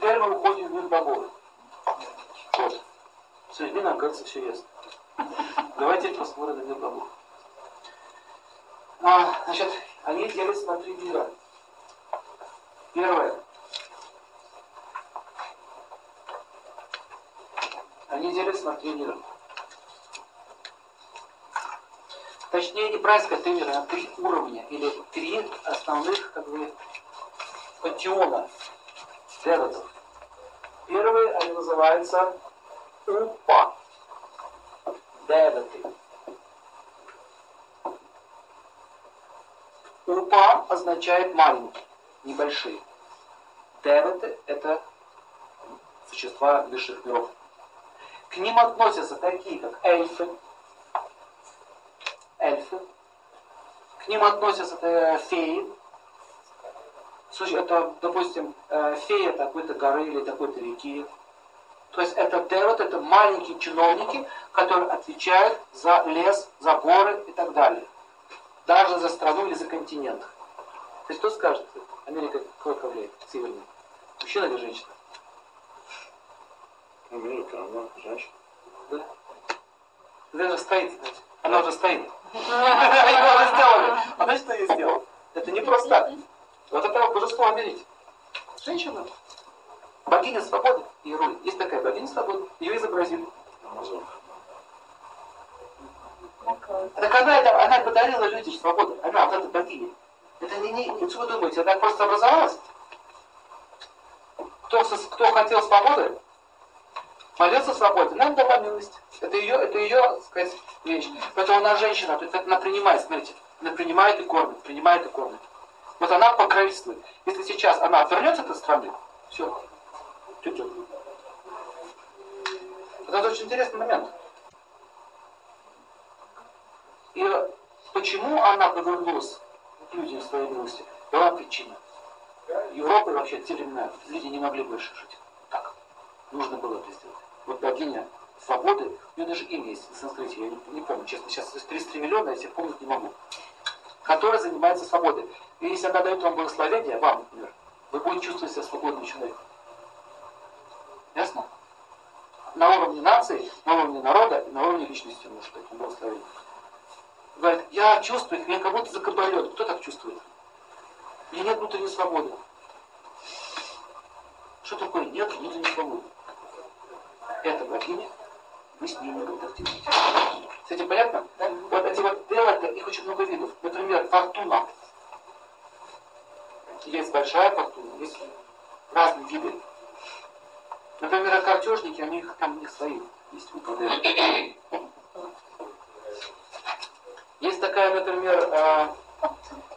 теперь мы уходим в мир богов. Вот. Сегодня нам кажется все ясно. Давайте посмотрим на мир богов. А, значит, они делятся на три мира. Первое. Они делятся на три мира. Точнее, не правильно сказать три мира, а три уровня. Или три основных, как бы, пантеона девятов. Первый, они называются упа. Девяты. Упа означает маленький, небольшие. Девяты – это существа высших миров. К ним относятся такие, как эльфы, эльфы. К ним относятся э, феи. Это, допустим, э, фея такой-то горы или такой-то реки. То есть это девот, это маленькие чиновники, которые отвечают за лес, за горы и так далее даже за страну или за континент. То есть кто скажет, Америка кто управляет сегодня? Мужчина или женщина? Америка, она женщина. Да? Она уже стоит, знаете. Она уже стоит. Они уже сделали. А что я сделал? Это не просто так. Вот это божество Америки. Женщина. Богиня свободы и. Есть такая богиня свободы. Ее изобразили. Так она, это, она подарила людям свободу. Она, вот эта богиня. Это не, не, что вы думаете, она просто образовалась? Кто, кто хотел свободы, молился свободе, нам дала милость. Это ее, это ее, сказать, вещь. Поэтому она женщина, то есть она принимает, смотрите, она принимает и кормит, принимает и кормит. Вот она покровительствует. Если сейчас она отвернется от этой страны, все, тетя. Это очень интересный момент. И почему она повернулась к людям своей милости? Была причина. Европа вообще в те времена люди не могли больше жить. Так. Нужно было это сделать. Вот богиня свободы, у нее даже имя есть на санскрите, я не, не помню, честно, сейчас 33 миллиона, я себе помнить не могу, которая занимается свободой. И если она дает вам благословение, вам, например, вы будете чувствовать себя свободным человеком. Ясно? На уровне нации, на уровне народа и на уровне личности может быть благословение. Говорит, я чувствую, меня как будто закабалет. Кто так чувствует? У меня нет внутренней свободы. Что такое нет внутренней свободы? Это богиня, вы с ней не контактируете. С этим понятно? Да? Вот эти вот делата, их очень много видов. Например, фортуна. Есть большая фортуна, есть разные виды. Например, картежники, они там у них свои. Есть УПД. Есть такая, например, э,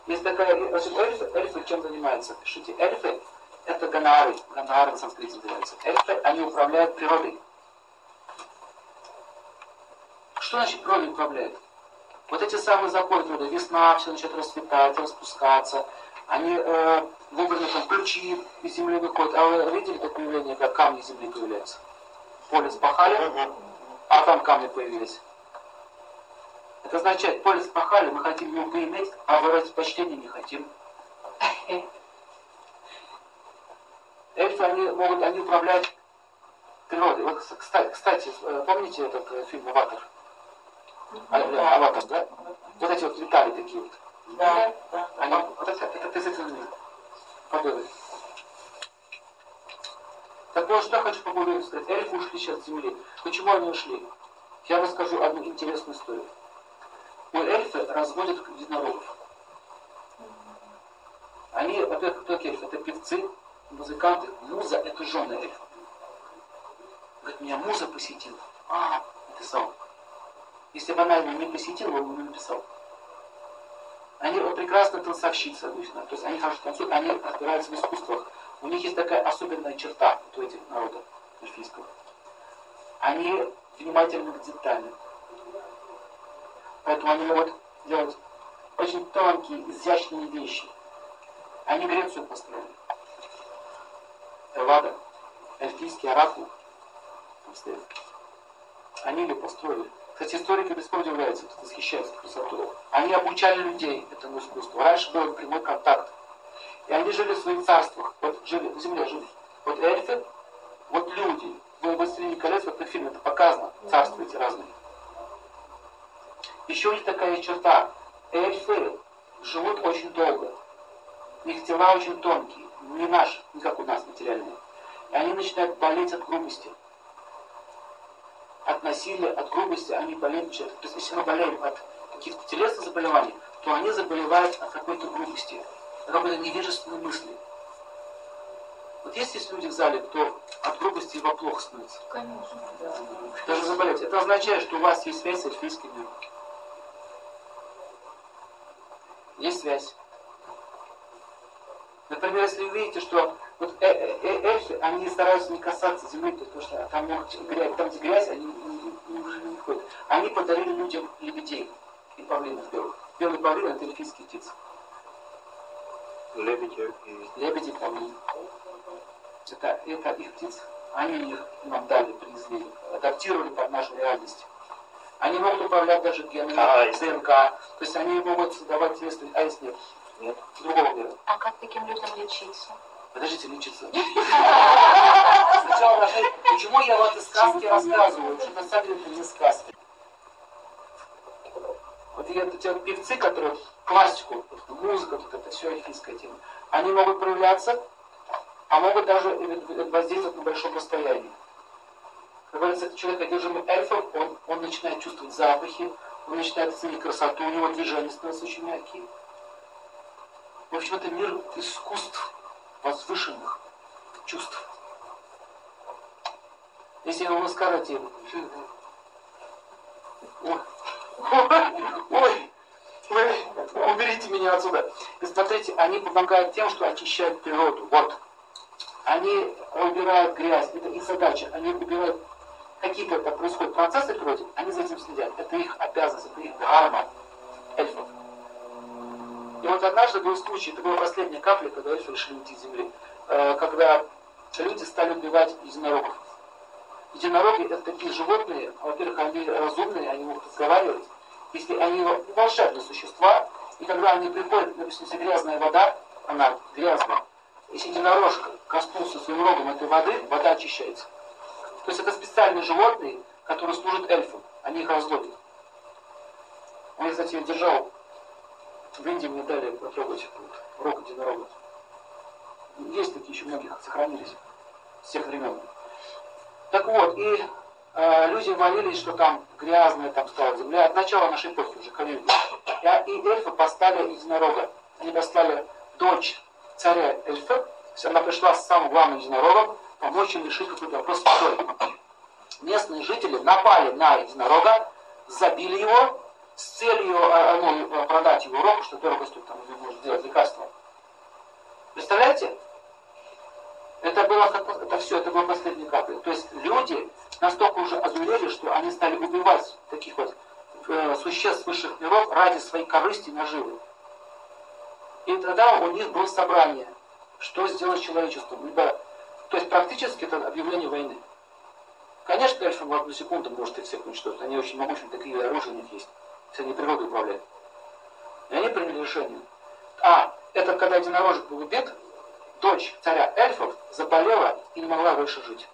есть такая, значит, эльфы, эльфы чем занимаются? Пишите, эльфы это ганары, ганары на санскрите называются. Эльфы, они управляют природой. Что значит природой управляют? Вот эти самые законы природы, весна, все начинает расцветать, распускаться, они э, выбраны там ключи из земли выходят. А вы видели такое явление, как камни из земли появляются? Поле спахали, а там камни появились. Это означает, поле спахали, мы хотим его поиметь, а выразить почтение не хотим. Эльфы, они могут, они управлять природой. Вот, кстати, кстати, э, помните этот э, фильм «Аватар»? А, э, «Аватар», да? Вот эти вот летали такие вот. Да, Они, вот это, это из этих подобие. Так вот, что я хочу по поводу сказать. Эльфы ушли сейчас с Земли. Почему они ушли? Я расскажу одну интересную историю у эльфы разводят единорогов. Они, во-первых, кто эльфы? Это певцы, музыканты. Муза – это жены эльфа. Говорит, меня муза посетила. А, написал. Если его не посетила, он бы не написал. Они вот, прекрасно танцовщицы обычно. То есть они хорошо танцуют, они разбираются в искусствах. У них есть такая особенная черта у этих народов эльфийского. Они внимательны к деталям. Поэтому они могут делать очень тонкие, изящные вещи. Они Грецию построили. Эллада, эльфийский оракул. Они ее построили. Кстати, историки пор удивляются, восхищаются красотой. Они обучали людей этому искусству. Раньше был прямой контакт. И они жили в своих царствах. Вот жили, в земле жили. Вот эльфы, вот люди. В «Властелине колец» вот на фильме это показано. Царства эти разные. Еще них такая черта. Эльфы живут очень долго. Их тела очень тонкие. Не наши, не как у нас материальные. И они начинают болеть от грубости. От насилия, от грубости они болеют. То есть если мы болеем от каких-то телесных заболеваний, то они заболевают от какой-то грубости, от какой-то невежественной мысли. Вот есть есть люди в зале, кто от грубости его плохо становится? Конечно, да. Даже заболеть. Это означает, что у вас есть связь с эльфийским миром. Есть связь. Например, если вы видите, что вот э -э -э эльфы, они стараются не касаться земли, потому что там, грязь, там где грязь, они уже не ходят. Они подарили людям лебедей и павлинов белых. Белый павлин это эльфийские птицы. Лебеди и... Лебеди и павлины. Это, это их птицы. Они их нам дали, принесли, адаптировали под нашу реальность. Они могут управлять даже генами, А, ДНК. То есть они могут создавать телесные, а если нет, Нет. другого мира. А как таким людям лечиться? Подождите, лечиться. Сначала должны... Почему я вам эти сказки рассказываю? Что на самом деле это не сказки. Вот я, эти вот певцы, которые классику, музыка, вот это все эльфийская тема, они могут проявляться, а могут даже воздействовать на большом расстоянии. Как говорится, человек, одержимый эльфом, он, он начинает чувствовать запахи, он начинает ценить красоту, у него движения становятся очень мягкие. В общем, это мир искусств, возвышенных чувств. Если вы скажете, ой, ой, ой, уберите меня отсюда. И смотрите, они помогают тем, что очищают природу. Вот. Они убирают грязь, это их задача. Они убирают какие-то происходят процессы в природе, они за этим следят. Это их обязанность, это их дхарма эльфов. И вот однажды был случай, это была последняя капля, когда эльфы решили уйти с земли, э, когда люди стали убивать единорогов. Единороги это такие животные, во-первых, они разумные, они могут разговаривать. Если они волшебные существа, и когда они приходят, допустим, если грязная вода, она грязная, если единорожка коснулся своим рогом этой воды, вода очищается. То есть это специальные животные, которые служат эльфам, они их разводят. Он, кстати, держал в Индии мне дали потрогать вот, рог единорога. Есть такие еще многих сохранились с тех времен. Так вот, и э, люди молились, что там грязная там стала земля. От начала нашей эпохи уже Калиги. И, и эльфы поставили единорога. Они послали дочь царя эльфа. Она пришла с самым главным единорогом помочь им решить какой-то вопрос водой. Местные жители напали на единорога, забили его, с целью э, ну, продать его рог, что дорого стоит, там, может сделать лекарство. Представляете? Это было это все, это была последняя капля. То есть люди настолько уже озурели, что они стали убивать таких вот э, существ высших миров ради своей корысти и наживы. И тогда у них было собрание, что сделать с человечеством. Либо, то есть практически это объявление войны. Конечно, эльфы в одну секунду может их всех уничтожить. Они очень могучие, такие оружия у них есть. Все они природой управляют. И они приняли решение. А, это когда единорожек был убит, дочь царя эльфов заболела и не могла больше жить.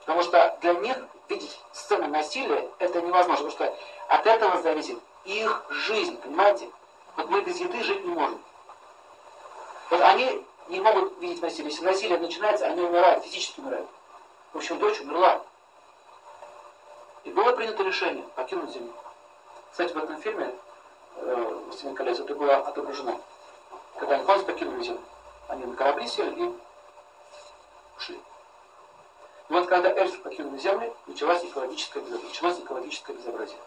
Потому что для них видеть сцену насилия это невозможно, потому что от этого зависит их жизнь, понимаете? Вот мы без еды жить не можем. Вот они не могут видеть насилие. Если насилие начинается, они умирают, физически умирают. В общем, дочь умерла. И было принято решение покинуть Землю. Кстати, в этом фильме э, «Властелин колец» это было отображено. Когда они полностью покинули Землю. Они на корабли сели и ушли. И вот когда эльфы покинули Землю, началась экологическая, началось экологическое безобразие.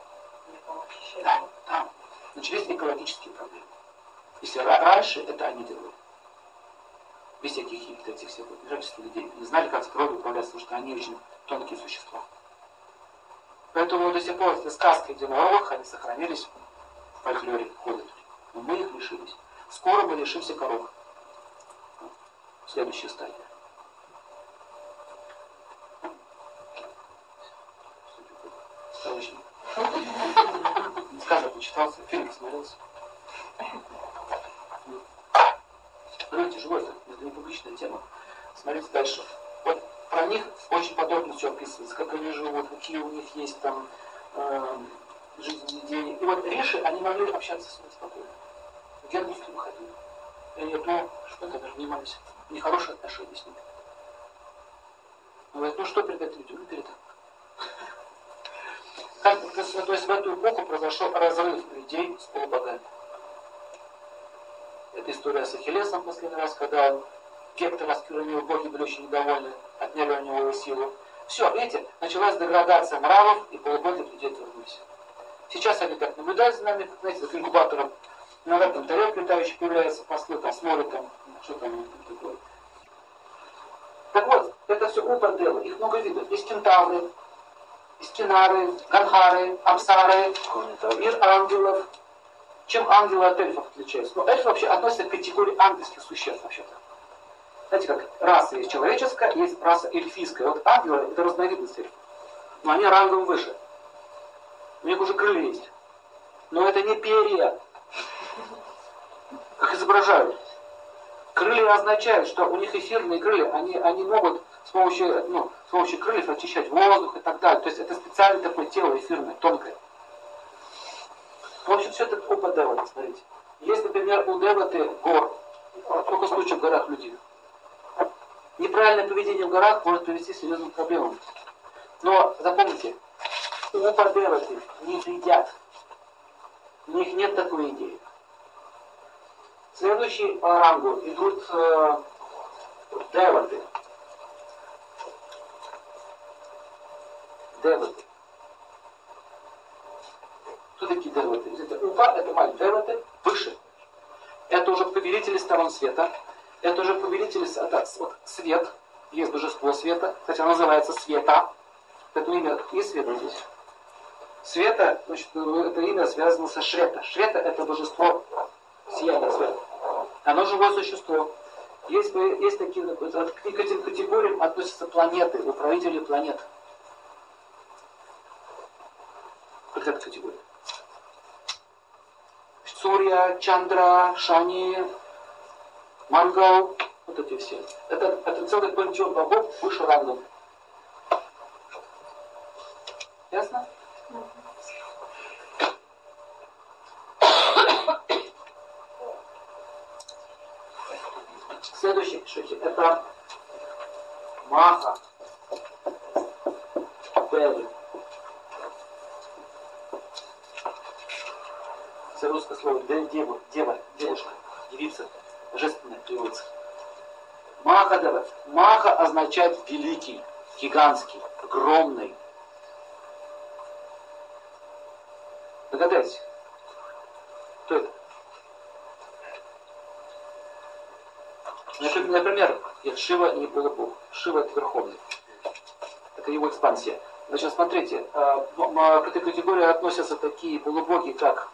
Да, да. Начались экологические проблемы. Если раньше это они делали. Без всяких этих всех людей. Не знали, как с природой управляться, потому что они очень тонкие существа. Поэтому до сих пор эти сказки единорогах, они сохранились в фольклоре, ходят. Но мы их лишились. Скоро мы лишимся коров. Следующая стадия. Сказок почитался, фильм посмотрелся. довольно тяжело, это, это не публичная тема. Смотрите дальше. Вот про них очень подробно все описывается, как они живут, какие у них есть там э, жизненные идеи. И вот Реши, они могли общаться с ним спокойно. Герман с ним ходил. И они то, что это даже внимались. Нехорошие отношения с ним. Он говорит, ну что передать людям? Ну передай. Как, то есть в эту эпоху произошел разрыв людей с полубогами. Это история с Ахиллесом последний раз, когда Гектор раскрыл боги были очень недовольны, отняли у него его силу. Все, видите, началась деградация нравов, и полубоги людей вернулись. Сейчас они так наблюдают за нами, как, знаете, как инкубатором. Иногда там тарелки летающие появляются, послы там смотрят, там, что там такое. Так вот, это все упаделы, их много видов. Есть кентавры, стенары, ганхары, апсары, мир ангелов. Чем ангелы от эльфов отличаются? Ну, эльфы вообще относятся к категории ангельских существ вообще-то. Знаете, как раса есть человеческая, есть раса эльфийская. Вот ангелы это разновидность эльфов. Но они рангом выше. У них уже крылья есть. Но это не перья. Как изображают. Крылья означают, что у них эфирные крылья, они, они могут с помощью, ну, с помощью крыльев очищать воздух и так далее. То есть это специальное такое тело эфирное, тонкое. В общем, все это опыт Девата, смотрите. Есть, например, у Деваты гор, только случай в горах людей. Неправильное поведение в горах может привести к серьезным проблемам. Но запомните, у Деваты не едят. У них нет такой идеи. Следующий по рангу идут э, Деваты. Деваты. Кто такие деваты? Это Упа – это мать. Деваты – выше. Это уже повелители сторон света. Это уже повелители это, вот, свет. Есть божество света. Кстати, оно называется света. Это имя и света здесь. Света, значит, это имя связано со Шрета. Шрета – это божество сияния света. Оно живое существо. Есть, есть такие, к этим категориям относятся планеты, управители планет. Как эта категория? Сурья, Чандра, Шани, Мангал, вот эти все. Это, это целый пантеон богов выше рангом. Ясно? Следующий, пишите, это Маха, Белли. Все русское слово дева, дева, девушка, девица, божественная переводится. Маха дева. Маха означает великий, гигантский, огромный. Догадайтесь, кто это? Например, Шива не Бог. Шива это Верховный. Это его экспансия. Значит, смотрите, э, к этой категории относятся такие полубоги, как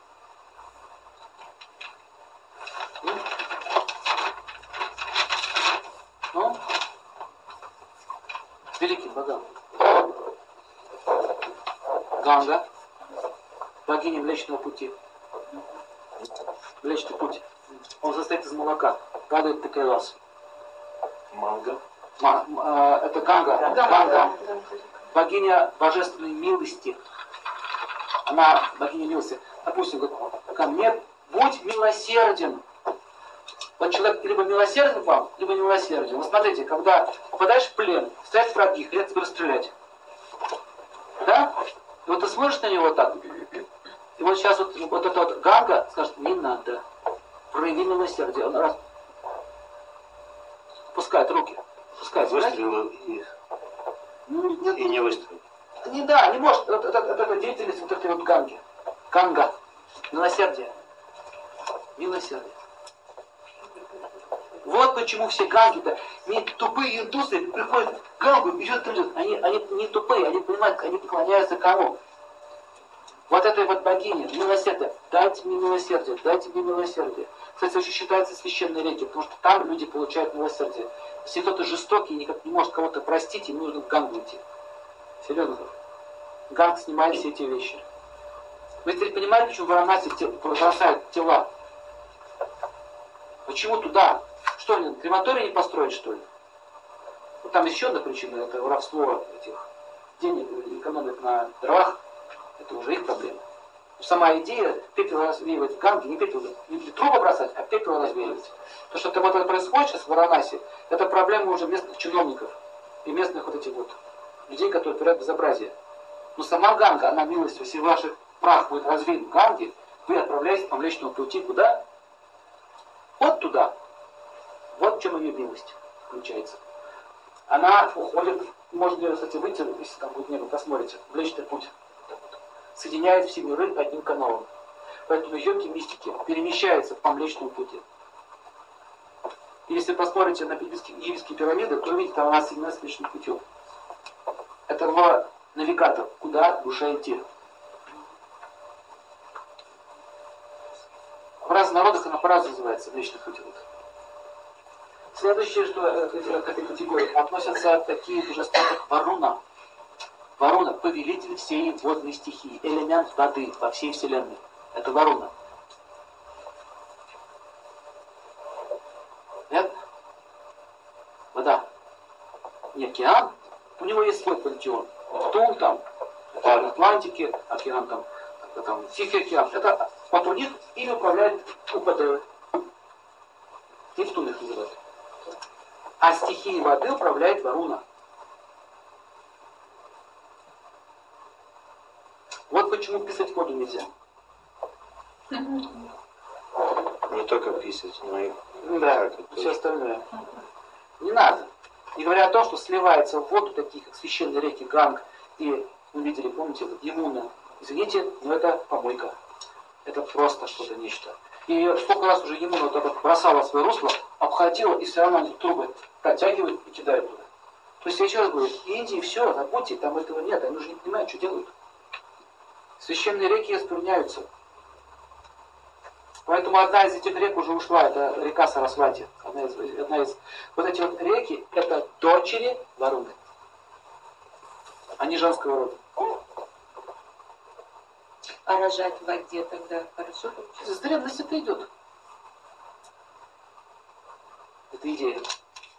Ганга, богиня Млечного Пути. Млечный Путь. Он состоит из молока. Падает такая лаз. Манго. Ма, э, это Ганга. Ганга. Богиня божественной милости. Она богиня милости. Допустим, говорит, ко мне будь милосерден. Вот человек либо милосерден к вам, либо не милосерден. Вот смотрите, когда попадаешь в плен, стоят враги, хотят тебя расстрелять. И вот ты смотришь на него так, и вот сейчас вот, вот эта вот ганга скажет, не надо, прояви милосердие. Он раз пускает руки. Пускает, Выстрелил и, Ну, нет, и не выстрелил. не да, не может. Это, это, это, это деятельность вот этой вот ганги. Ганга. Милосердие. Милосердие. Вот почему все ганги-то, не тупые индусы приходят в гангу, бежат, бежат. Они, они не тупые, они понимают, они поклоняются кому? Вот этой вот богине, милосердие. Дайте мне милосердие, дайте мне милосердие. Кстати, очень считается священной речью, потому что там люди получают милосердие. Если кто-то жестокий никак не может кого-то простить, ему нужно в гангу идти. Серьезно. Ганг снимает все эти вещи. Вы теперь понимаете, почему Варанаси бросают тела? Почему туда? Что, они крематорий не построить, что ли? Вот там еще одна причина, это воровство этих денег, экономят на дровах. Это уже их проблема. Сама идея пепел развеивать в Ганге, не пепел, не трубы бросать, а пепел развеивать. То, что вот это происходит сейчас в Варанасе, это проблема уже местных чиновников и местных вот этих вот людей, которые творят безобразие. Но сама Ганга, она милость, если ваш прах будет развеян в Ганге, вы отправляетесь по Млечному пути куда? Вот туда. Вот в чем ее милость включается. Она уходит, можно, кстати, выйти, если там будет небо, посмотрите, Млечный путь. Соединяет все миры одним каналом. Поэтому йоги, мистики перемещаются по Млечному пути. Если посмотрите на египетские пирамиды, то увидите, там она соединена с Млечным путем. Это в навигатор, куда душа идти. В разных народах она по-разному называется, Млечный путь. Следующее, что к этой категории относятся такие божества, как Варуна. Варуна – повелитель всей водной стихии, элемент воды во всей Вселенной. Это Варуна. Нет? Вода. Не океан. У него есть свой пантеон. Он там? Океан Атлантики, океан там, там Тихий океан. Это вот у них ими управляет УПД. Нептун их. А стихией воды управляет Варуна. Вот почему писать воду нельзя. Не только писать, но и... Да, все остальное. Не надо. И говоря о том, что сливается в воду такие, как священные реки Ганг и, вы видели, помните, Емуна. Извините, но это помойка. Это просто что-то нечто. И сколько раз уже Емуна вот так бросала свое русло, обходила и все равно они трубы протягивают и кидают туда. То есть я еще раз говорю, Индии все, забудьте, там этого нет, они уже не понимают, что делают. Священные реки оскверняются. Поэтому одна из этих рек уже ушла, это река Сарасвати. Одна из, одна из, вот эти вот реки, это дочери Варуны. Они женского рода. А рожать в воде тогда хорошо получается? С древности это идет. Это идея.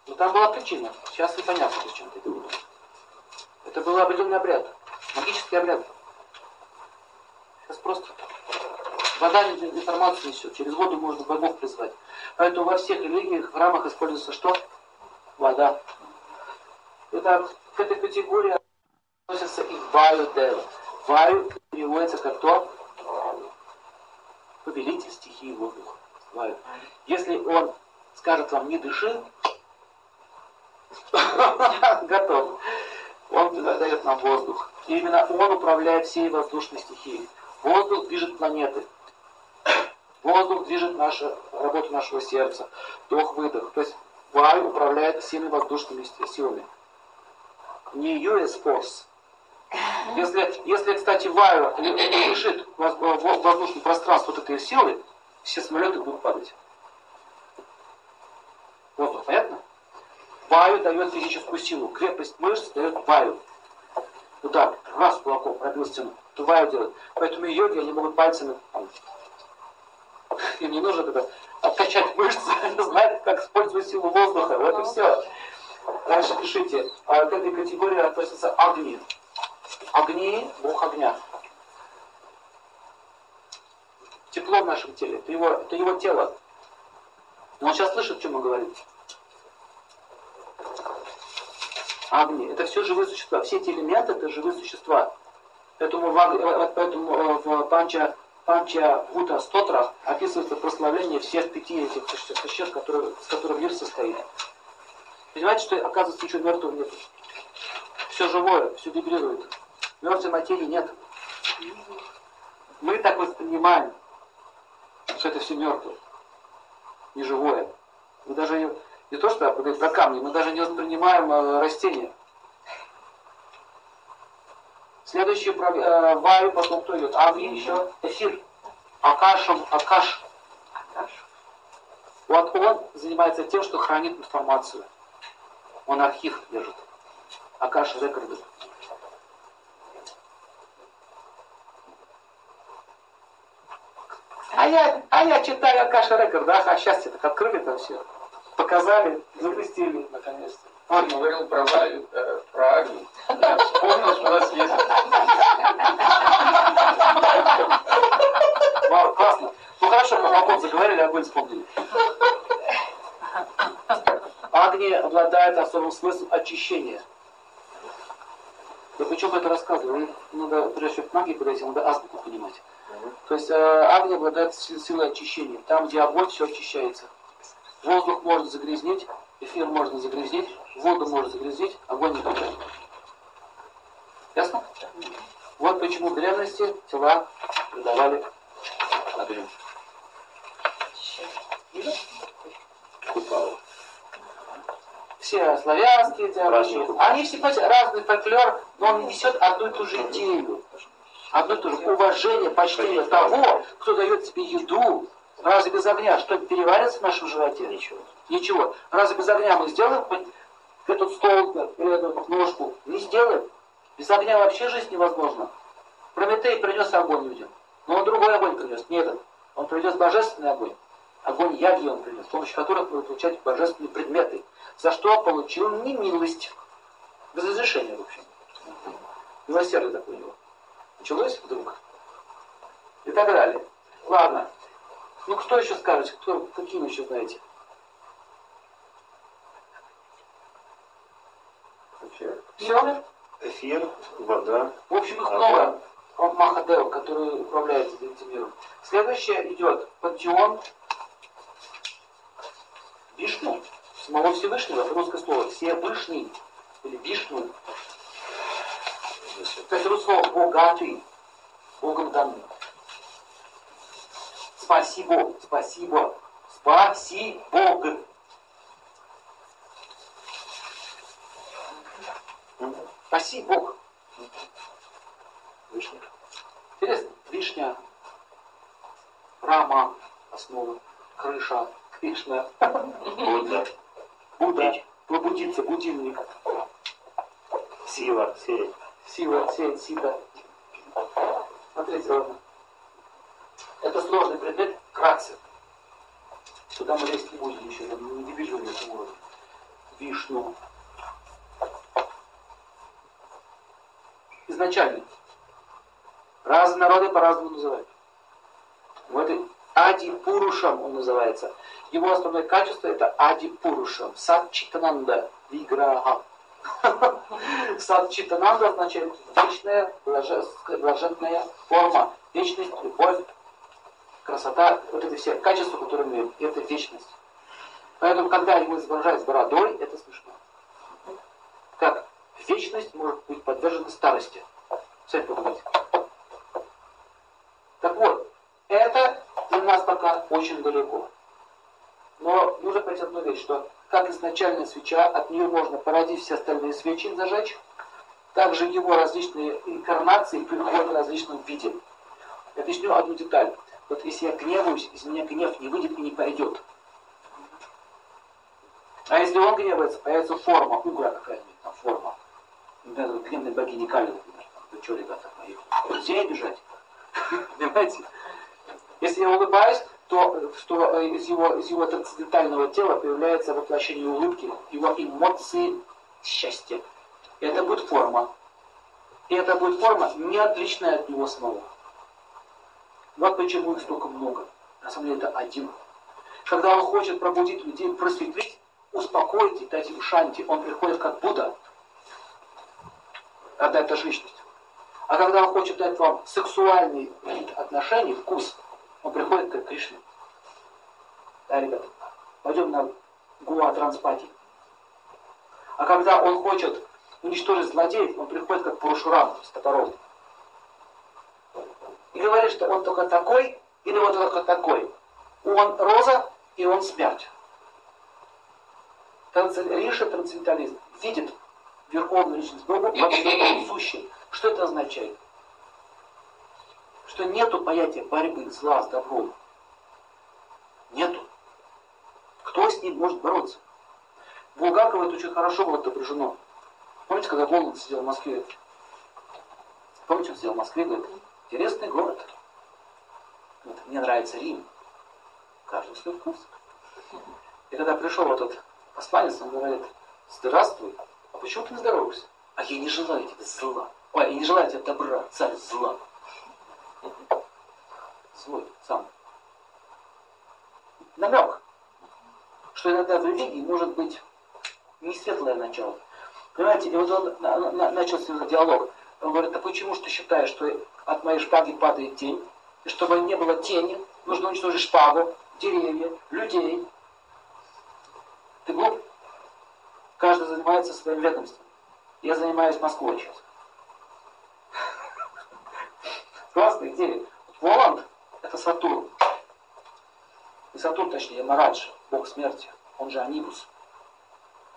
Но там была причина. Сейчас непонятно, зачем это было. Это был определенный обряд. Магический обряд. Сейчас просто вода информацию несет. Через воду можно богов призвать. Поэтому во всех религиях, храмах используется что? Вода. Это к этой категории относится и Ваю Дева. Переводится как то повелитель стихии воздуха. Если он скажет вам не дыши, готов. Он дает нам воздух. И именно он управляет всей воздушной стихией. Воздух движет планеты. Воздух движет нашу, работу нашего сердца. Вдох-выдох. То есть Ваю управляет всеми воздушными силами. Не US Force. Если, если кстати, Ваю лишит воздушное пространство вот этой силы, все самолеты будут падать. Воздух, понятно? Ваю дает физическую силу. Крепость мышц дает ваю. Удар. Раз кулаком пробил стену. То ваю делает. Поэтому йоги, они могут пальцами им не нужно тогда откачать мышцы, они знают, как использовать силу воздуха. Вот и все. Дальше пишите. А к этой категории относится огни. Огни, бог огня. Тепло в нашем теле. Это его, это его тело. Но он сейчас слышит, что мы говорим. Огни. Это все живые существа. Все эти элементы это живые существа. Поэтому в, поэтому в Панча, Панча Гута Стотра описывается прославление всех пяти этих существ, которые, с которых мир состоит. Понимаете, что оказывается ничего мертвого нет. Все живое, все вибрирует. Мертвой материи нет. Мы так воспринимаем, что это все мертвое, неживое. Мы даже не, то, что говорить про камни, мы даже не воспринимаем э, растения. Следующий э, ваю, потом кто идет? Агни еще, эфир. Акашем, Акаш. Вот он занимается тем, что хранит информацию. Он архив держит. Акаш рекорды. Я, а я читаю Акаша рекорд, да, а счастье так открыли там все. показали, запустили. Наконец-то. Вот. Говорил про э, про Агню. Я вспомнил, что у нас есть. Вау, классно. Ну хорошо, про балкон заговорили, огонь вспомнили. Агния обладает особым смыслом очищения. Я почему это рассказываю? Надо, прежде чем к магии подойти, надо азбуку понимать. То есть э, Агния обладает си- силой очищения. Там, где огонь, все очищается. Воздух можно загрязнить, эфир можно загрязнить, воду можно загрязнить, огонь не может. Ясно? Вот почему в древности тела придавали огню. Все славянские культуры. они все, разный фольклор, но он несет одну и ту же идею. Одно и то же уважение, почтение того, кто дает тебе еду. Разве без огня что переварится в нашем животе? Ничего. Ничего. Разве без огня мы сделаем хоть этот стол или эту ножку? Не сделаем. Без огня вообще жизнь невозможна. Прометей принес огонь людям. Но он другой огонь принес, не этот. Он принес божественный огонь. Огонь яги он принес, с помощью которых мы получать божественные предметы. За что получил не милость. Без разрешения, в общем. Милосердие такое у него. Началось вдруг. И так далее. Ладно. Ну, кто еще скажете? Кто, какие вы еще знаете? Вообще. Все? Эфир, вода. В общем, их Ага. много. Он Махадев, который управляет этим миром. Следующее идет пантеон Вишну. Самого Всевышнего, это русское слово. Всевышний. Или Вишну. То есть русское слово богатый. Богом данный. Спасибо. Спасибо. Спаси Бог. Спаси Бог. Вышли. Интересно, вишня, рама, основа, крыша, Кришна, Будда. Будда, пробудиться, будильник, Сила. Сеть. Сила, сеть, сита. Смотрите, ладно. Это сложный предмет, вкратце. Сюда мы лезть не будем еще, я не вижу на этом уровне. Вишну. Изначально. Разные народы по-разному называют. Вот и Ади Пурушам он называется. Его основное качество это Ади Пурушам. Сад Читананда Виграха. Сад Читананда означает вечная, блаже- блаженная форма. Вечность, любовь, красота. Вот это все качества, которые мы имеем. Это вечность. Поэтому, когда его изображают с бородой, это смешно. Как вечность может быть подвержена старости. Сами подумайте. Так вот, это для нас пока очень далеко. Но нужно понять одну вещь, что как изначальная свеча, от нее можно породить все остальные свечи, зажечь, также его различные инкарнации приходят в различном виде. Я объясню одну деталь. Вот если я гневаюсь, из меня гнев не выйдет и не пойдет. А если он гневается, появится форма, угра какая-нибудь там форма. Например, гневной богини Кали, например. Вы что, ребята, мои? Нельзя бежать. Понимаете? Если я улыбаюсь, то что э, из его, из его трансцендентального тела появляется воплощение улыбки, его эмоции счастья. Это будет форма. И это будет форма не отличная от него самого. Вот почему их столько много. На самом деле это один. Когда он хочет пробудить людей, просветлить, успокоить и дать им шанти, он приходит как Будда, отдать это личность. А когда он хочет дать вам сексуальный вид отношений, вкус, он приходит как Кришна. Да, ребята, пойдем на Гуа Транспати. А когда он хочет уничтожить злодеев, он приходит как Пурушурам с топором. И говорит, что он только такой, или вот только такой. Он роза, и он смерть. Риша трансцендентализм видит верховную личность Бога во всем сущем. Что это означает? Что нету понятия борьбы зла с добром. Нету. Кто с ним может бороться? Булгакова это очень хорошо было отображено. Помните, когда Воланд сидел в Москве? Помните, он сидел в Москве говорит, интересный город. Вот, мне нравится Рим. Каждый свой вкус. И когда пришел этот посланец, он говорит, здравствуй, а почему ты не здороваешься? А я не желаю тебе зла. Ой, я не желаю тебе добра, царь зла. Злой сам. Намек, что иногда в религии может быть не светлое начало. Понимаете, и вот он на, на, начал с ним диалог. Он говорит, а почему ты считаешь, что от моей шпаги падает тень? И чтобы не было тени, нужно уничтожить шпагу, деревья, людей. Ты глуп? Каждый занимается своим ведомством. Я занимаюсь Москвой сейчас. Классная идея. Воланд – это Сатурн. Не Сатурн, точнее, Марадж, бог смерти. Он же Анибус.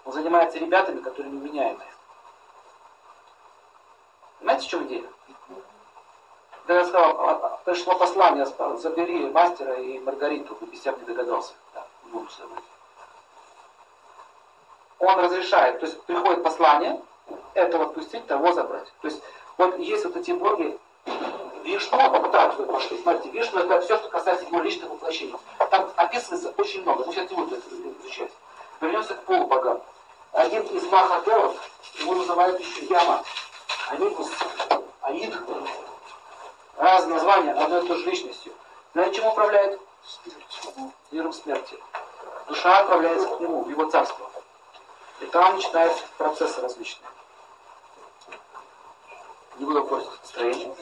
Он занимается ребятами, которые неменяемые. Понимаете, в чем идея? Когда я сказал, «А, а, пришло послание, забери мастера и Маргариту, без тебя не догадался. Да, он разрешает, то есть приходит послание, этого отпустить, того забрать. То есть вот есть вот эти боги, Вишну, вот так вы пошли, смотрите, Вишну это все, что касается его личного воплощения. Там описывается очень много, мы сейчас не будем это изучать. Вернемся к полубогам. Один из махаделов, его называют еще Яма. Аникус, Аид, разные названия одной и той же личностью. Знаете, чем управляет? Миром смерти. Душа отправляется к нему, в его царство. И там начинаются процессы различные. Не буду портить настроение.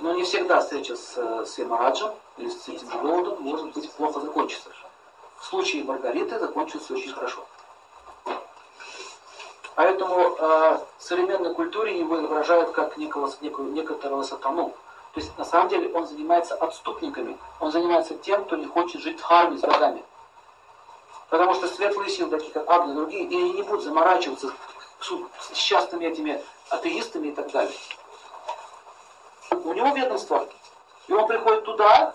Но не всегда встреча с, с Ямараджем или с этим голодом может быть плохо закончиться. В случае Маргариты закончилось очень хорошо. Поэтому э, в современной культуре его выражают как некого, некую, некоторого сатану. То есть на самом деле он занимается отступниками. Он занимается тем, кто не хочет жить в харме с богами. Потому что светлые силы, такие как Агни и другие, и не будут заморачиваться с частными этими атеистами и так далее. У него ведомство. И он приходит туда,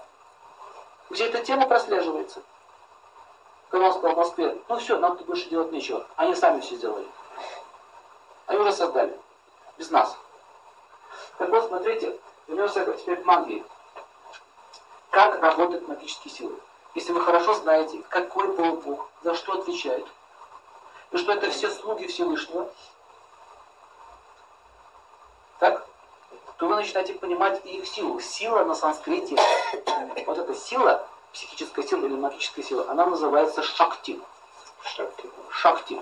где эта тема прослеживается. Когда он сказал в Москве, ну все, нам тут больше делать нечего. Они сами все сделали. Они уже создали. Без нас. Так вот, смотрите, вернемся теперь к магии. Как работают магические силы если вы хорошо знаете, какой Бог, за что отвечает, и что это все слуги Всевышнего, так, то вы начинаете понимать их силу. Сила на санскрите, вот эта сила, психическая сила или магическая сила, она называется шакти. Шакти. Шакти.